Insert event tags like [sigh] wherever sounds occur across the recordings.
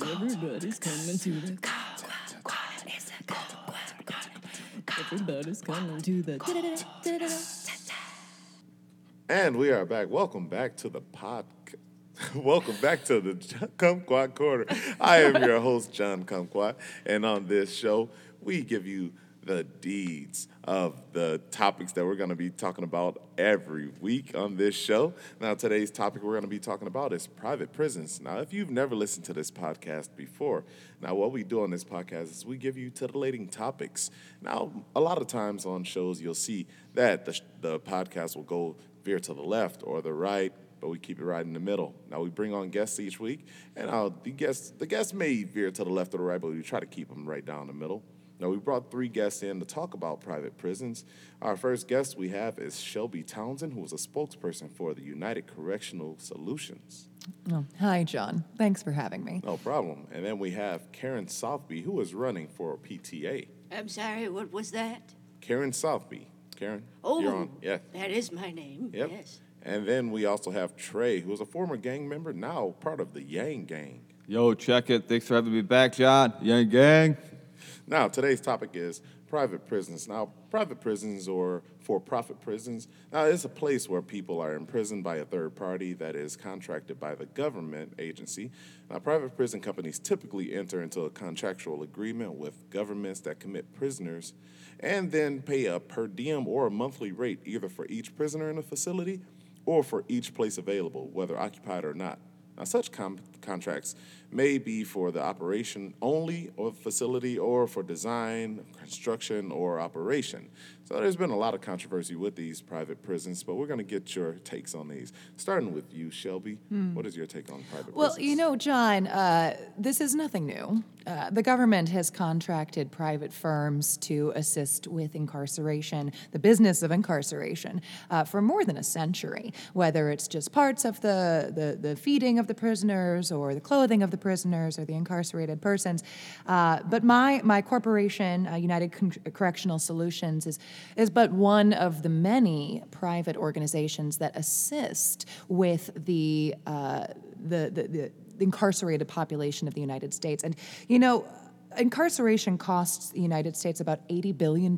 Everybody's coming to the. Everybody's coming to the. And we are back. Welcome back to the pod. [laughs] Welcome back to the Kumquat Corner. I am your host, John Kumquat, and on this show, we give you the deeds of the topics that we're going to be talking about every week on this show. Now, today's topic we're going to be talking about is private prisons. Now, if you've never listened to this podcast before, now what we do on this podcast is we give you titillating topics. Now, a lot of times on shows, you'll see that the, the podcast will go veer to the left or the right, but we keep it right in the middle. Now we bring on guests each week, and uh, the guests the guests may veer to the left or the right, but we try to keep them right down the middle. Now we brought three guests in to talk about private prisons. Our first guest we have is Shelby Townsend, who is a spokesperson for the United Correctional Solutions. Oh, hi, John. Thanks for having me. No problem. And then we have Karen Southby, who is running for PTA. I'm sorry, what was that? Karen Southby. Karen, Oh, you're on. Yes. that is my name. Yep. Yes. And then we also have Trey, who is a former gang member, now part of the Yang Gang. Yo, check it. Thanks for having me back, John. Yang gang. Now, today's topic is private prisons. Now, private prisons or for profit prisons, now it's a place where people are imprisoned by a third party that is contracted by the government agency. Now, private prison companies typically enter into a contractual agreement with governments that commit prisoners and then pay a per diem or a monthly rate either for each prisoner in the facility or for each place available, whether occupied or not. Now, such com- contracts may be for the operation only of facility or for design, construction, or operation. So there's been a lot of controversy with these private prisons, but we're going to get your takes on these. Starting with you, Shelby. What is your take on private Well, prisons? Well, you know, John, uh, this is nothing new. Uh, the government has contracted private firms to assist with incarceration, the business of incarceration, uh, for more than a century. Whether it's just parts of the, the, the feeding of the prisoners, or the clothing of the prisoners, or the incarcerated persons. Uh, but my my corporation, uh, United Con- Correctional Solutions, is is but one of the many private organizations that assist with the uh, the, the, the incarcerated population of the United States. And, you know, incarceration costs the United States about $80 billion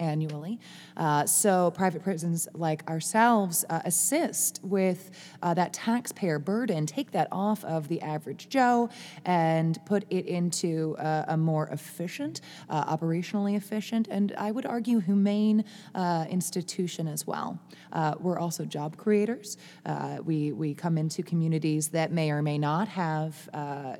annually. Uh, so private prisons like ourselves uh, assist with uh, that taxpayer burden, take that off of the average Joe and put it into uh, a more efficient, uh, operationally efficient, and I would argue humane uh, institution as well. We're also job creators. We, we come into communities that may or may not have,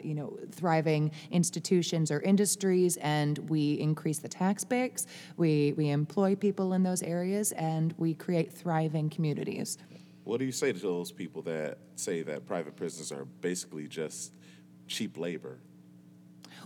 you know, thriving institutions or industries, and we increase the tax base. We, we employ people in those areas, and we create thriving communities. what do you say to those people that say that private prisons are basically just cheap labor?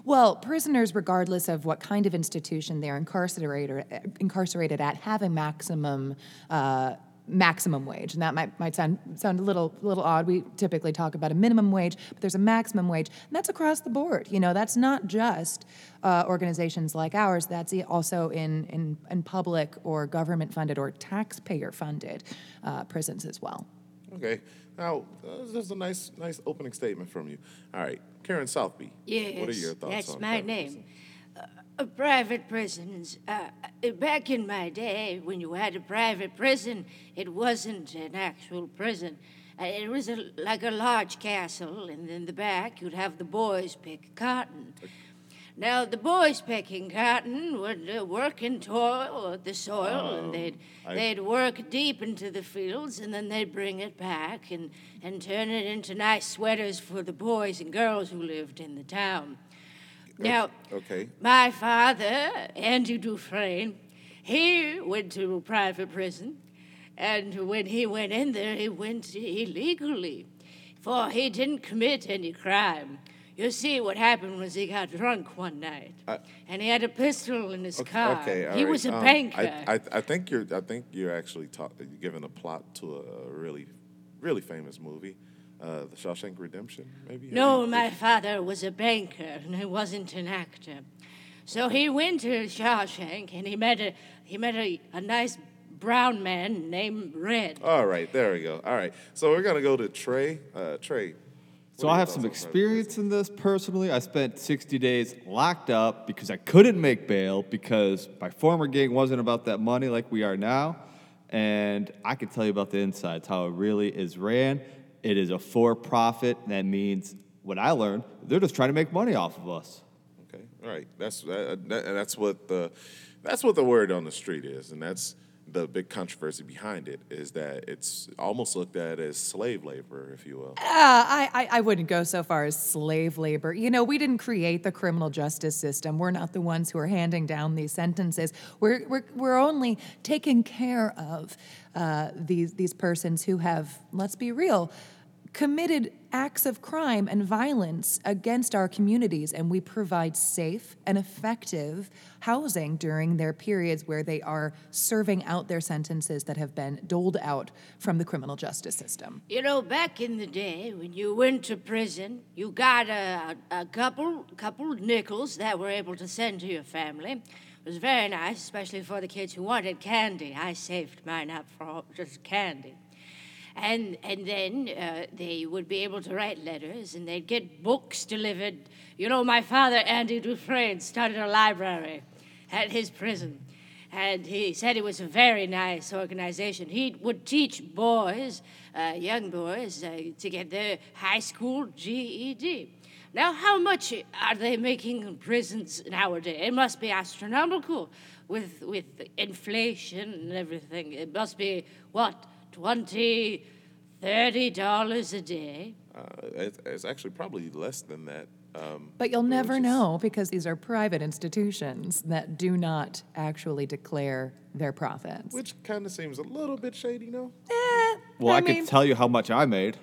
Well, prisoners, regardless of what kind of institution they're incarcerated incarcerated at, have a maximum. Uh, maximum wage and that might, might sound sound a little little odd we typically talk about a minimum wage but there's a maximum wage and that's across the board you know that's not just uh, organizations like ours that's e- also in, in in public or government funded or taxpayer funded uh, prisons as well Okay. Now, uh, this is a nice, nice opening statement from you. All right, Karen Southby. Yes. What are your thoughts That's on my private name. prisons? Uh, private prisons. Uh, uh, back in my day, when you had a private prison, it wasn't an actual prison. Uh, it was a, like a large castle, and in the back, you'd have the boys pick cotton. Now, the boys picking cotton would uh, work and toil at the soil, and they'd, I- they'd work deep into the fields, and then they'd bring it back and, and turn it into nice sweaters for the boys and girls who lived in the town. Now, Okay. my father, Andy Dufresne, he went to a private prison, and when he went in there, he went illegally, for he didn't commit any crime. You see, what happened was he got drunk one night, I- and he had a pistol in his Okay, car. okay, he right. was a Um, banker. I, I, I think you're. I think you're actually talk, you're giving a plot to a really, really famous movie, uh, The Shawshank Redemption. Maybe. No, my father was a banker and he wasn't an actor. So he went to Shawshank and he met a he met a, a nice brown man named Red. All right, there we go. All right, so we're gonna go to Trey. Uh, Trey. So I have some experience in this personally. I spent 60 days locked up because I couldn't make bail because my former gang wasn't about that money like we are now. And I can tell you about the insides, how it really is ran. It is a for profit. That means what I learned, they're just trying to make money off of us. Okay, all right. That's that, that's what the that's what the word on the street is, and that's the big controversy behind it is that it's almost looked at as slave labor, if you will. Uh, I, I, I wouldn't go so far as slave labor. You know, we didn't create the criminal justice system. We're not the ones who are handing down these sentences. We're, we're, we're only taking care of uh, these, these persons who have, let's be real, committed acts of crime and violence against our communities, and we provide safe and effective housing during their periods where they are serving out their sentences that have been doled out from the criminal justice system. You know, back in the day when you went to prison, you got a, a couple couple nickels that were able to send to your family. It was very nice, especially for the kids who wanted candy. I saved mine up for just candy. And, and then uh, they would be able to write letters and they'd get books delivered. You know, my father, Andy Dufresne, started a library at his prison. And he said it was a very nice organization. He would teach boys, uh, young boys, uh, to get their high school GED. Now, how much are they making in prisons nowadays? It must be astronomical with, with inflation and everything. It must be, what, 20 30 dollars a day Uh, it's, it's actually probably less than that. Um, But you'll never is- know because these are private institutions that do not actually declare their profits. which kind of seems a little bit shady, no? Well, I, I mean- can tell you how much I made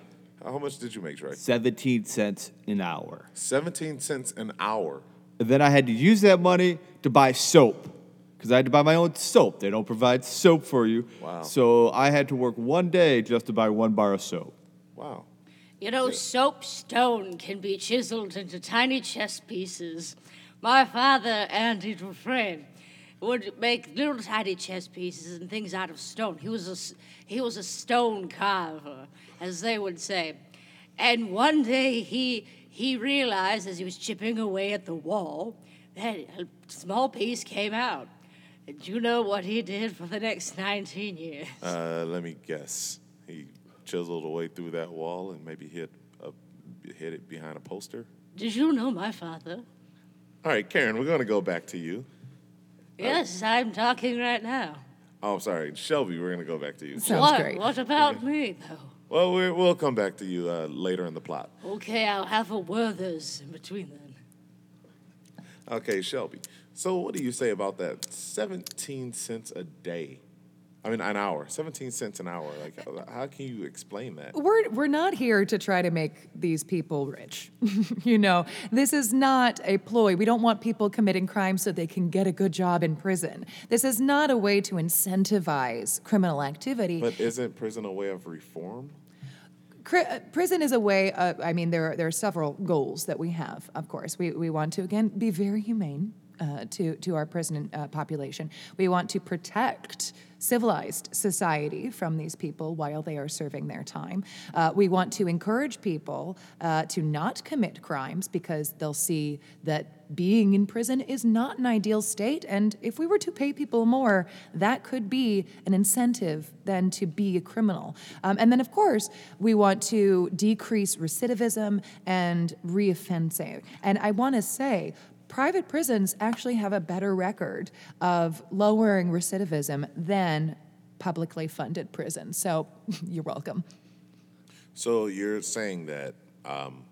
How much did you make, Trey? 17 cents an hour. 17 cents an hour. And then I had to use that money to buy soap because I had to buy my own soap. They don't provide soap for you. Wow. So I had to work one day just to buy one bar of soap. Wow. you know soapstone can be chiseled into tiny chess pieces my father andy dufresne would make little tiny chess pieces and things out of stone he was a, s- he was a stone carver as they would say and one day he he realized as he was chipping away at the wall that a small piece came out and you know what he did for the next 19 years Uh, let me guess. He chiseled away through that wall and maybe hit a, hit it behind a poster. did you know my father All right, Karen, we're going to go back to you. Yes, I'm talking right now. Oh, I'm sorry, Shelby. We're going to go back to you. Sounds what? great. What about me, though? Well, we're, we'll come back to you uh, later in the plot. Okay, I'll have a Werther's in between then. Okay, Shelby. So, what do you say about that? 17 cents a day. I mean, an hour. 17 cents an hour. Like, how- how can you explain that? We're, we're not here to try to make these people rich. [laughs] you know, this is not a ploy. We don't want people committing crimes so they can get a good job in prison. This is not a way to incentivize criminal activity. But isn't prison a way of reform? Uh, prison is a way, uh, I mean, there, are- there are several goals that we have, of course. We, we want to, again, be very humane uh, to, to our prison uh, population. We want to protect civilized society from these people while they are serving their time. Uh, we want to encourage people uh, to not commit crimes because they'll see that being in prison is not an ideal state. And if we were to pay people more, that could be an incentive than to be a criminal. Um, and then, of course, we want to decrease recidivism and reoffending. And I want to say, private prisons actually have a better record of lowering recidivism than publicly funded prisons. So [laughs] you're welcome. So, you're saying that, um,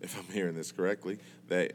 if I'm hearing this correctly, that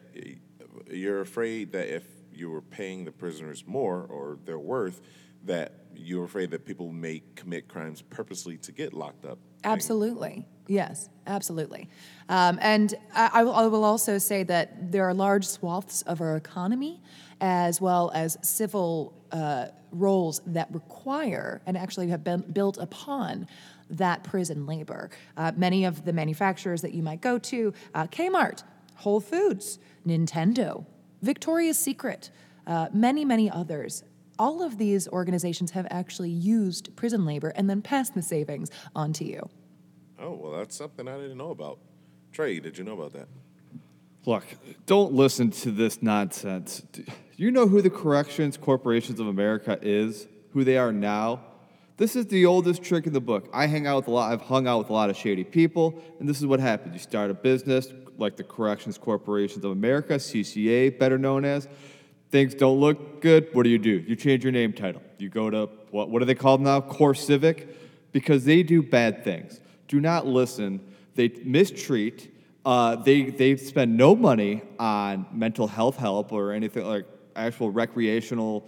you're afraid that if you were paying the prisoners more or their worth, that you're afraid that people may commit crimes purposely to get locked up. Absolutely. Yes, absolutely. Um, and I, I will- I will also say that there are large swaths of our economy, as well as civil uh, roles that require and actually have been built upon that prison labor. Uh, many of the manufacturers that you might go to, uh, Kmart, Whole Foods, Nintendo, Victoria's Secret, uh, many, many others. All of these organizations have actually used prison labor and then passed the savings on to you. Oh, well, that's something I didn't know about. Trey, did you know about that? Look, don't listen to this nonsense. D- You know who the Corrections Corporations of America is? Who they are now? This is the oldest trick in the book. I hang out with a lot. I've hung out with a lot of shady people, and this is what happens. You start a business like the Corrections Corporations of America, CCA, better known as. Things don't look good. What do you do? You change your name title. You go to what? What are they called now? CoreCivic, because they do bad things. Do not listen. They mistreat. Uh, they they spend no money on mental health help or anything like actual recreational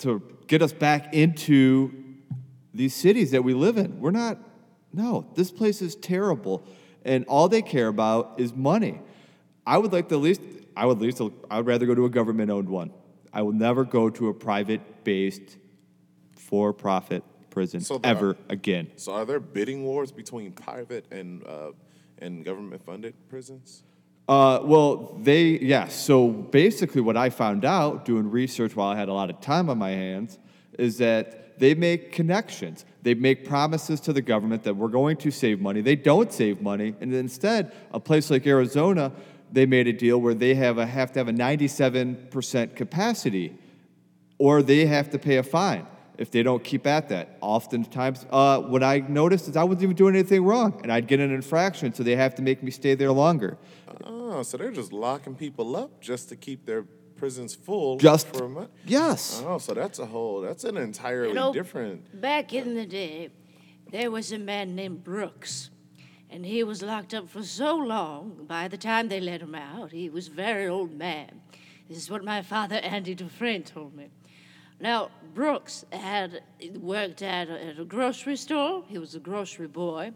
to get us back into these cities that we live in. We're not, no, this place is terrible. And all they care about is money. I would like to at least, I would least, I would rather go to a government owned one. I will never go to a private based, for profit prison So ever are- again. So, are there bidding wars between private and uh, and government funded prisons? Uh, well, they, yes. So basically, what I found out doing research while I had a lot of time on my hands is that they make connections. They make promises to the government that we're going to save money. They don't save money. And instead, a place like Arizona, they made a deal where they have, a, have to have a 97% capacity or they have to pay a fine if they don't keep at that. Oftentimes, uh, what I noticed is I wasn't even doing anything wrong, and I'd get an infraction, so they have to make me stay there longer. Oh, so they're just locking people up just to keep their prisons full Just for a month? yes. Oh, so that's a whole, that's an entirely You know, different. Back in the day, there was a man named Brooks, and he was locked up for so long. By the time they let him out, he was a very old man. This is what my father [laughs] Andy Dufresne told me. Now, Brooks had worked at a, at a grocery store. He was a grocery boy.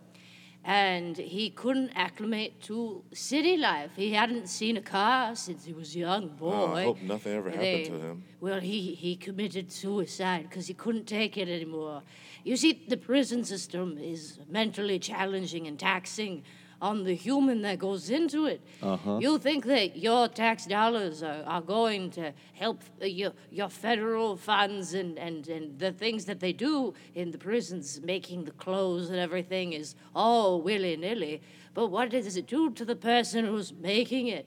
And he couldn't acclimate to city life. He hadn't seen a car since he was a young boy. Oh, I hope nothing ever happened They- to him. Well, he, he committed suicide because he couldn't take it anymore. You see, the prison system is mentally challenging and taxing on the human that goes into it. Uh-huh. You think that your tax dollars are, are going to help uh, your, your federal funds and, and, and the things that they do in the prisons, making the clothes and everything is all willy nilly. But what does it do to the person who's making it?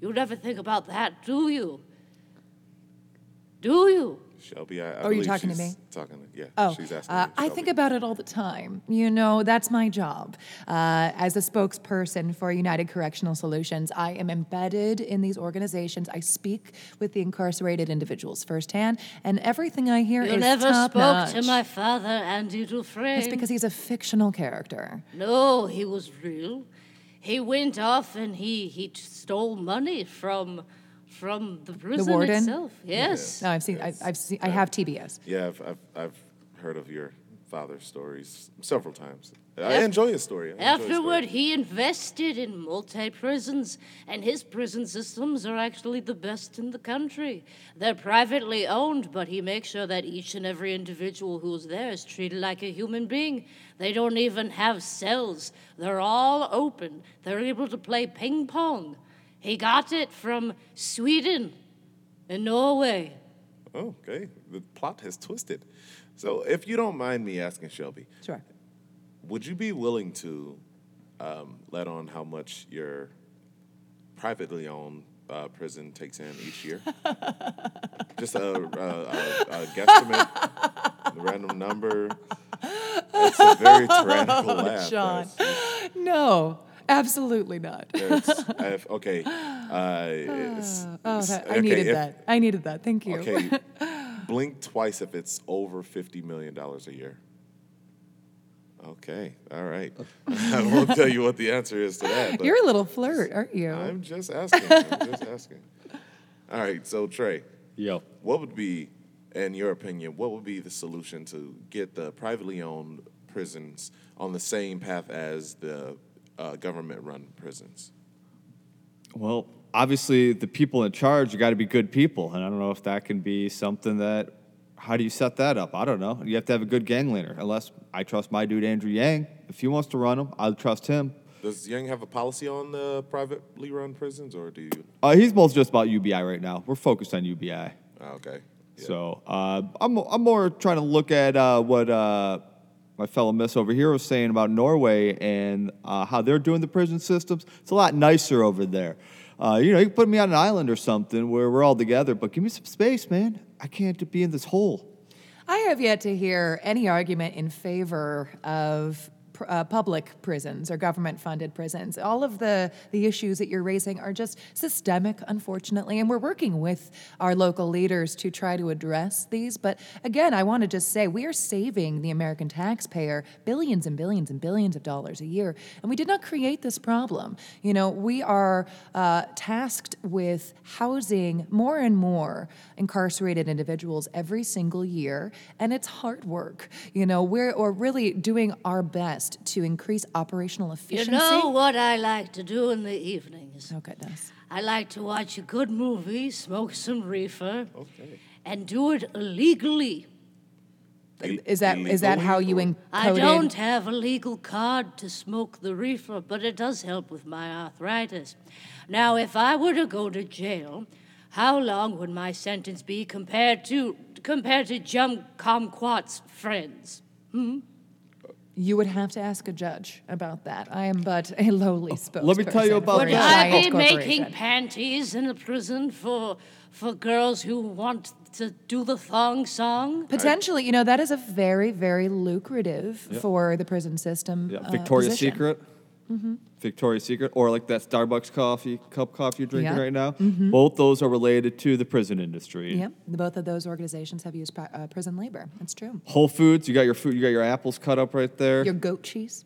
You never think about that, do you? Do you? Shelby, I, I Oh, you're believe talking to me? Talking to, yeah, Oh, she's asking. uh, I think about it all the time. You know, that's my job. Uh, as a spokesperson for United Correctional Solutions, I am embedded in these organizations. I speak with the incarcerated individuals firsthand, and everything I hear You is never top spoke notch. to my father, Andy Dufresne. That's because he's a fictional character. No, he was real. He went off and he, he stole money from from the prison warden? itself. Yes. No, I've seen. I, I've seen. I have TBS. Yeah, I've, I've, I've heard of your father's stories several times. I Af- enjoy his story. I enjoy his story. Afterward, he invested in multi prisons, and his prison systems are actually the best in the country. They're privately owned, but he makes sure that each and every individual who's there is treated like a human being. They don't even have cells, they're all open. They're able to play ping pong. He got it from Sweden and Norway. Oh, okay. The plot has twisted. So, if you don't mind me asking, Shelby, Sure. would you be willing to um, let on how much your privately owned uh, prison takes in each year? [laughs] Just a, a, a, a guesstimate, a random number. It's a very tyrannical [laughs] laugh. Sean. No, absolutely not. It's, [laughs] if, okay. Uh, it's, Oh, it's- that, I okay, needed if- that. I needed that. Thank you. Okay, [laughs] blink twice if it's over fifty million dollars a year. Okay, all right. [laughs] I won't tell you what the answer is to that. You're a little flirt, aren't you? I'm just asking. I'm just asking. All right, so Trey, Yo. what would be, in your opinion, what would be the solution to get the privately owned prisons on the same path as the uh, government-run prisons? Well, obviously, the people in charge, you got to be good people. And I don't know if that can be something that, how do you set that up? I don't know. You have to have a good gang leader, unless I trust my dude, Andrew Yang. If he wants to run them, I'll trust him. does Yang have a policy on the privately run prisons, or do you? Uh, he's most just about UBI right now. We're focused on UBI. Oh, okay. Yeah. So uh, I'm, I'm more trying to look at uh, what uh, my fellow miss over here was saying about Norway and uh, how they're doing the prison systems. It's a lot nicer over there. Uh, you know, you can put me on an island or something where we're all together, but give me some space, man. I can't be in this hole. I have yet to hear any argument in favor of uh, public prisons or government funded prisons. All of the, the issues that you're raising are just systemic, unfortunately, and we're working with our local leaders to try to address these. But again, I want to just say we are saving the American taxpayer billions and billions and billions of dollars a year, and we did not create this problem. You know, we are uh, tasked with housing more and more incarcerated individuals every single year, and it's hard work. You know, we're, we're really doing our best to increase operational efficiency? You know what I like to do in the evenings? Oh, goodness. I like to watch a good movie, smoke some reefer, Okay. and do it illegally. Is that is that how you Illegally, encoded? I don't have a legal card to smoke the reefer, but it does help with my arthritis. Now, if I were to go to jail, how long would my sentence be compared to compared to Jum Kumquat's friends? Hmm? You would have to ask a judge about that. I am but a lowly spokesperson. let me tell you about for a Would that. I giant be making panties in a prison for for girls who want to do the thong song? Potentially, you know, that is a very, very lucrative for the prison system. Yeah, uh, Victoria's position. Secret. Victoria's Secret, or like that Starbucks coffee cup coffee you're drinking Yeah. right now. Both those are related to the prison industry. Yep, both of those organizations have used pri- uh, prison labor. That's true. Whole Foods, you got your food, you got your apples cut up right there. Your goat cheese,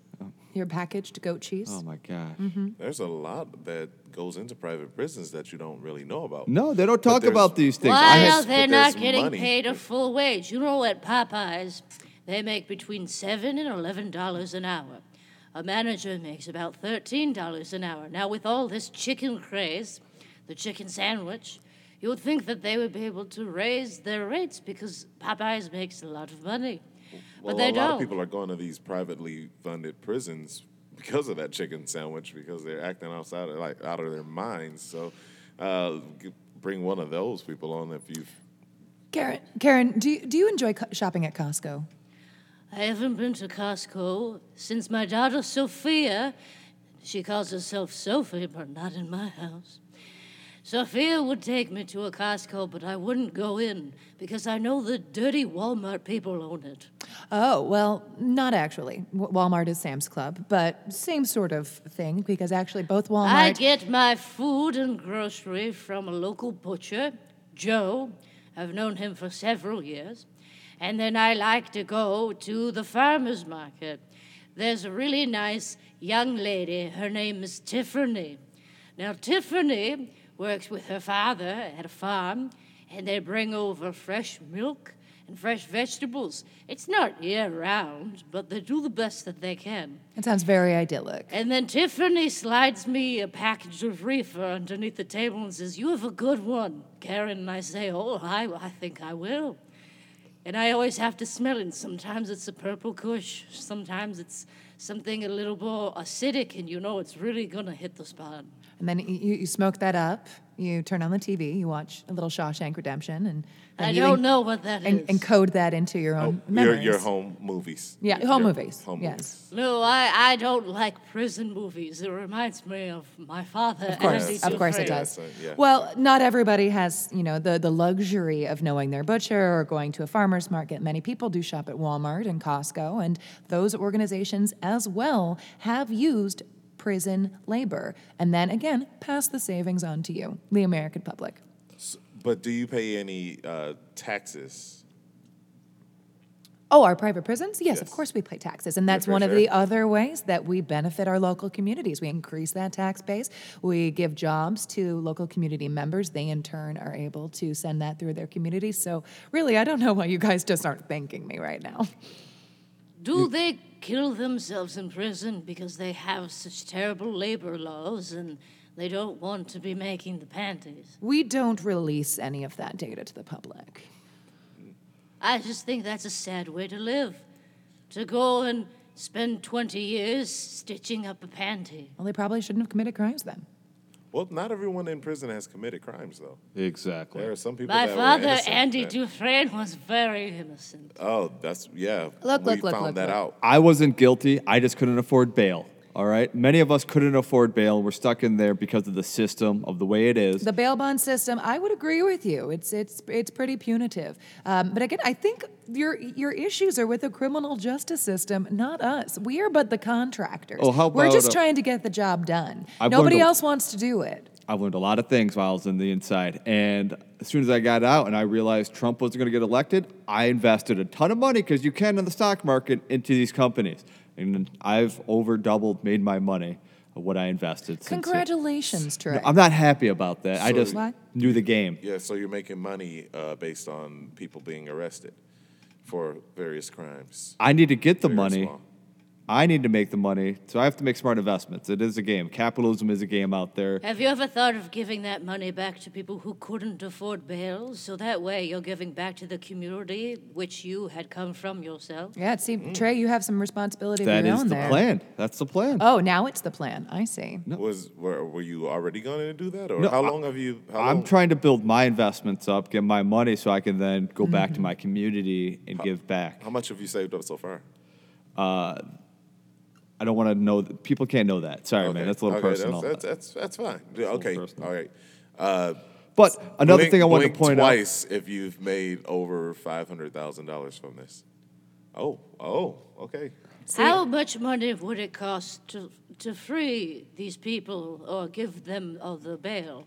your packaged goat cheese. oh my gosh. There's a lot that goes into private prisons that you don't really know about. No, they don't talk about these things. I Why had- are they not getting money. paid a full wage? You know, at Popeyes, they make between seven and eleven dollars an hour. A manager makes about thirteen dollars an hour. Now, with all this chicken craze, the chicken sandwich, you would think that they would be able to raise their rates because Popeyes makes a lot of money. Well, but they a lot don't. of people are going to these privately funded prisons because of that chicken sandwich because they're acting outside of, like out of their minds. So, uh, bring one of those people on if you. Karen, Karen, do you, do you enjoy shopping at Costco? I haven't been to Costco since my daughter Sophia, she calls herself Sophie, but not in my house. Sophia would take me to a Costco, but I wouldn't go in because I know the dirty Walmart people own it. Oh, well, not actually. Walmart is Sam's Club, but same sort of thing because actually both Walmart. I get my food and grocery from a local butcher, Joe. I've known him for several years. And then I like to go to the farmer's market. There's a really nice young lady. Her name is Tiffany. Now, Tiffany works with her father at a farm, and they bring over fresh milk and fresh vegetables. It's not year round, but they do the best that they can. It sounds very idyllic. And then Tiffany slides me a package of reefer underneath the table and says, You have a good one, Karen. And I say, Oh, I, I think I will. And I always have to smell it. Sometimes it's a purple kush, sometimes it's something a little more acidic, and you know it's really gonna hit the spot. And then you, you smoke that up, you turn on the TV, you watch a little Shawshank Redemption, and I you don't en- know what that en- is. encode that into your own oh, Your, memories. your home movies. Yeah, Your- home your movies, Home yes. movies. no, I, I don't like prison movies. It reminds me of my father. Of course, Andy of course it Dufresne. does. Yeah, so, yeah. Well, not everybody has, you know, the, the luxury of knowing their butcher or going to a farmer's market. Many people do shop at Walmart and Costco, and those organizations as well have used prison labor. And then again, pass the savings on to you, the American public. But do you pay any uh, taxes? Oh, our private prisons? Yes, of course we pay taxes. And that's fair one of the other ways that we benefit our local communities. We increase that tax base. We give jobs to local community members. They, in turn, are able to send that through their communities. So, really, I don't know why you guys just aren't thanking me right now. Do they kill themselves in prison because they have such terrible labor laws and they don't want to be making the panties? We don't release any of that data to the public. I just think that's a sad way to live. To go and spend 20 years stitching up a panty. Well, they probably shouldn't have committed crimes then. Well, not everyone in prison has committed crimes, though. Exactly. There are some people My that were father, innocent, Andy man. Dufresne, was very innocent. Oh, that's yeah. Look, we look, look, found look, that look. out. I wasn't guilty. I just couldn't afford bail. All right. Many of us couldn't afford bail. We're stuck in there because of the system of the way it is. The bail bond system, I would agree with you. It's it's it's pretty punitive. Um, but again, I think your your issues are with the criminal justice system, not us. We are but the contractors. Oh, how We're just uh, trying to get the job done. I've Nobody a- else wants to do it. I've learned a lot of things while I was in the inside. And as soon as I got out and I realized Trump wasn't going to get elected, I invested a ton of money because you can in the stock market into these companies. And I've over doubled, made my money of what I invested. since it- Congratulations, Trey. I'm not happy about that. I So- just What? knew the game. Yeah, so you're making money uh, based on people being arrested for various crimes. I need to get the Big or money. small. I need to make the money, so I have to make smart investments. It is a game. Capitalism is a game out there. Have you ever thought of giving that money back to people who couldn't afford bail? So that way you're giving back to the community which you had come from yourself. yeah, see, Trey, you have some responsibility of That your own the there. plan. That's the plan. Oh, now it's the plan. I see. Was were, were you already going to do that, or No, how I- long have you? How I'm long- trying to build my investments up, get my money, so I can then go back Mm-hmm. to my community and give back. How much have you saved up so far? I don't want to know. That, people can't know that. Sorry, man. That's a little okay, personal. That's that's, that's, that's fine. Yeah, okay, all right. Uh, but another blink- thing I wanted to blink point out. twice if you've made over five hundred thousand dollars from this. Oh, oh, okay. How much money would it cost to, to free these people or give them of the bail?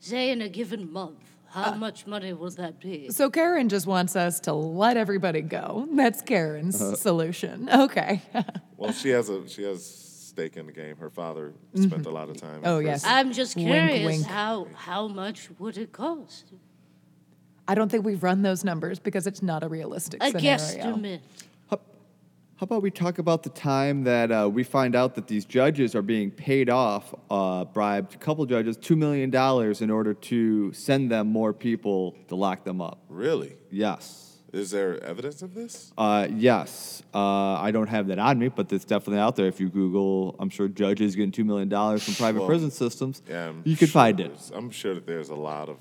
Say in a given month, how much money would that be? So Karen just wants us to let everybody go. That's Karen's Uh-huh. solution. Okay. [laughs] Well, she has a she has stake in the game. Her father spent a lot of time. Oh, yes. I'm just Wink, curious wink. how how much would it cost? I don't think we've run those numbers because it's not a realistic A scenario. guesstimate. How about we talk about the time that uh, we find out that these judges are being paid off, uh, bribed a couple judges, $2 million in order to send them more people to lock them up? Really? Yes. Is there evidence of this? Uh, yes. Uh, I don't have that on me, but it's definitely out there. If you Google, I'm sure judges getting $2 million from private Well, prison systems, Yeah, I'm you could sure find it. I'm sure that there's a lot of.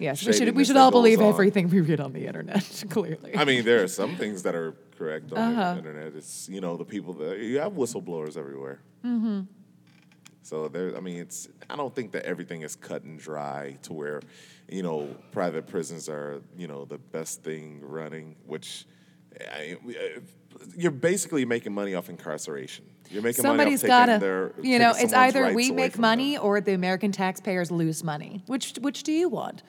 Yes, we should, we should all believe on. everything we read on the internet, [laughs] clearly. I mean, there are some things that are correct on Uh-huh. the internet. It's you know the people that you have whistleblowers everywhere. Mm-hmm. So there, I mean, it's. I don't think that everything is cut and dry to where, you know, private prisons are you know the best thing running. Which, I, you're basically making money off incarceration. You're making Somebody's money off taking gotta, their. you know, it's either we make money them. or the American taxpayers lose money. Which which do you want?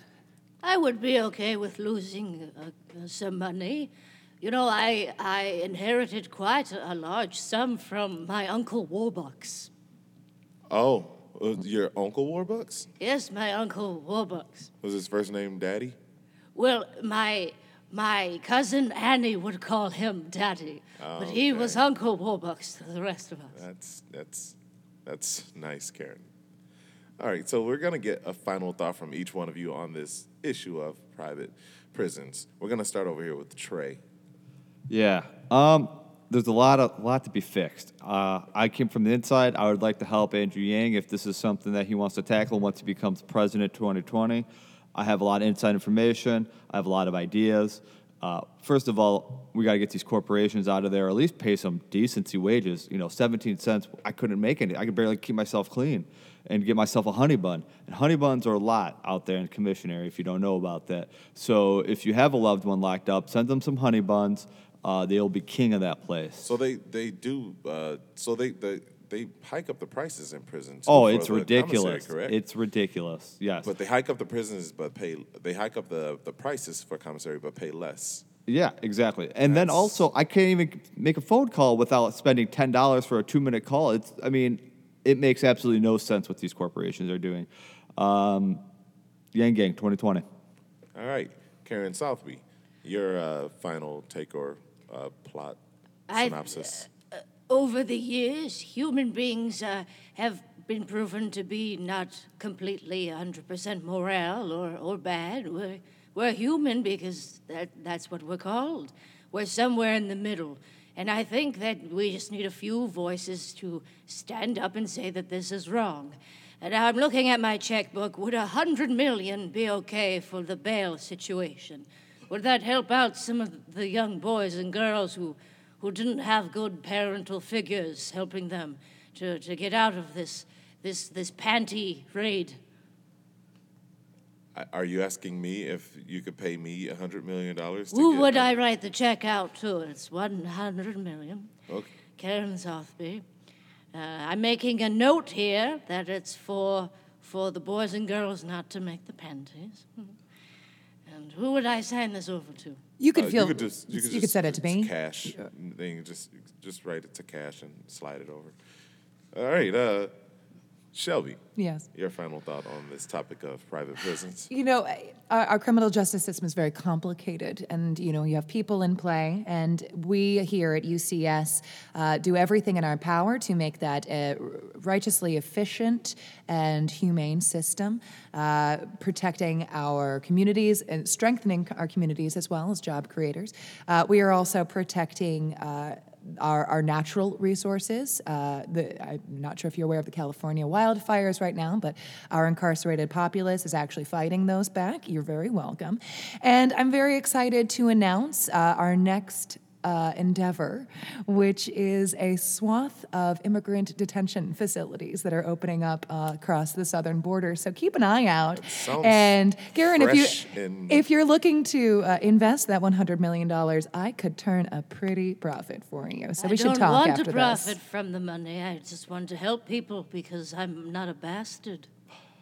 I would be okay with losing uh, some money. You know, I, I inherited quite a, a large sum from my uncle Warbucks. Oh, your uncle Warbucks Yes, my uncle Warbucks. was his first name Daddy? Well, my my cousin Annie would call him Daddy, but he was Uncle Warbucks to the rest of us. That's that's that's nice, Karen. All right, so we're gonna get a final thought from each one of you on this issue of private prisons. We're gonna start over here with Trey. Yeah. Um, there's a lot of lot to be fixed. Uh, I came from the inside. I would like to help Andrew Yang if this is something that he wants to tackle once he becomes president 2020. I have a lot of inside information. I have a lot of ideas. Uh, first of all, we got to get these corporations out of there, or at least pay some decency wages. You know, 17 cents. I couldn't make any. I could barely keep myself clean and get myself a honey bun. And honey buns are a lot out there in commission area if you don't know about that. So if you have a loved one locked up, send them some honey buns. Uh, they'll be king of that place. So they they do. Uh, so they, they they hike up the prices in prisons. Oh, it's ridiculous. correct? It's ridiculous. Yes. but they hike up the prisons, but pay. They hike up the, the prices for commissary, but pay less. Yeah, exactly. And then also, I can't even make a phone call without spending ten dollars for a two-minute call. It's, I mean, it makes absolutely no sense what these corporations are doing. Um, Yang Gang, 2020. All right, Karen Southby, your uh, final take or uh, plot I- synopsis. Over the years, human beings uh, have been proven to be not completely 100% moral or, or bad. We're, we're human because that, that's what we're called. We're somewhere in the middle. And I think that we just need a few voices to stand up and say that this is wrong. And I'm looking at my checkbook. Would a hundred million be okay for the bail situation? Would that help out some of the young boys and girls who, who didn't have good parental figures helping them to, to get out of this, this, this panty raid? Are you asking me if you could pay me a hundred million dollars? Who would I write the check out to? It's 100 million. Okay. Karen Southby. Uh, I'm making a note here that it's for for the boys and girls not to make the panties. And who would I sign this over to? You could Uh, feel. you could just you could, you just, could send it to it's me. Cash. Then you just just write it to cash and slide it over. All right, uh, Shelby. Yes. Your final thought on this topic of private prisons? You know, our, our criminal justice system is very complicated, and you know, you have people in play, and we here at UCS uh, do everything in our power to make that a righteously efficient and humane system, uh, protecting our communities and strengthening our communities as well as job creators. Uh, we are also protecting. Our, our natural resources. Uh, the, I'm not sure if you're aware of the California wildfires right now, but our incarcerated populace is actually fighting those back. You're very welcome. And I'm very excited to announce uh, our next. Uh, endeavor, which is a swath of immigrant detention facilities that are opening up uh, across the southern border. So keep an eye out. And Garen, if you fresh and- if you're looking to uh, invest that 100 million dollars, I could turn a pretty profit for you. So we I should don't want to profit this. from the money. I just want to help people because I'm not a bastard.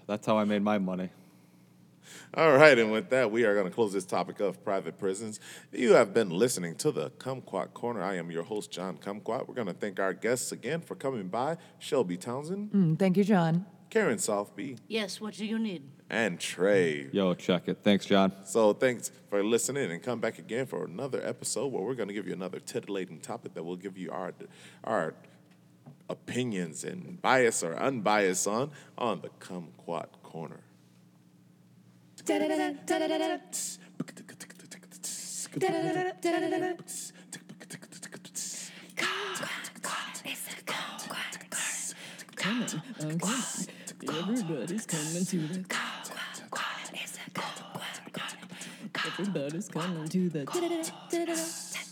That's how I made my money. All right, and with that, we are going to close this topic of private prisons. You have been listening to the Kumquat Corner. I am your host, John Kumquat. We're going to thank our guests again for coming by Shelby Townsend, Mm, thank you, John. Karen Southby, Yes, what do you need? and Trey. Yo, check it. Thanks, John. So thanks for listening and come back again for another episode where we're going to give you another titillating topic that will give you our our opinions and bias or unbiased on on the Kumquat Corner. Coming. Okay. Everybody's coming to the. Everybody's coming to the.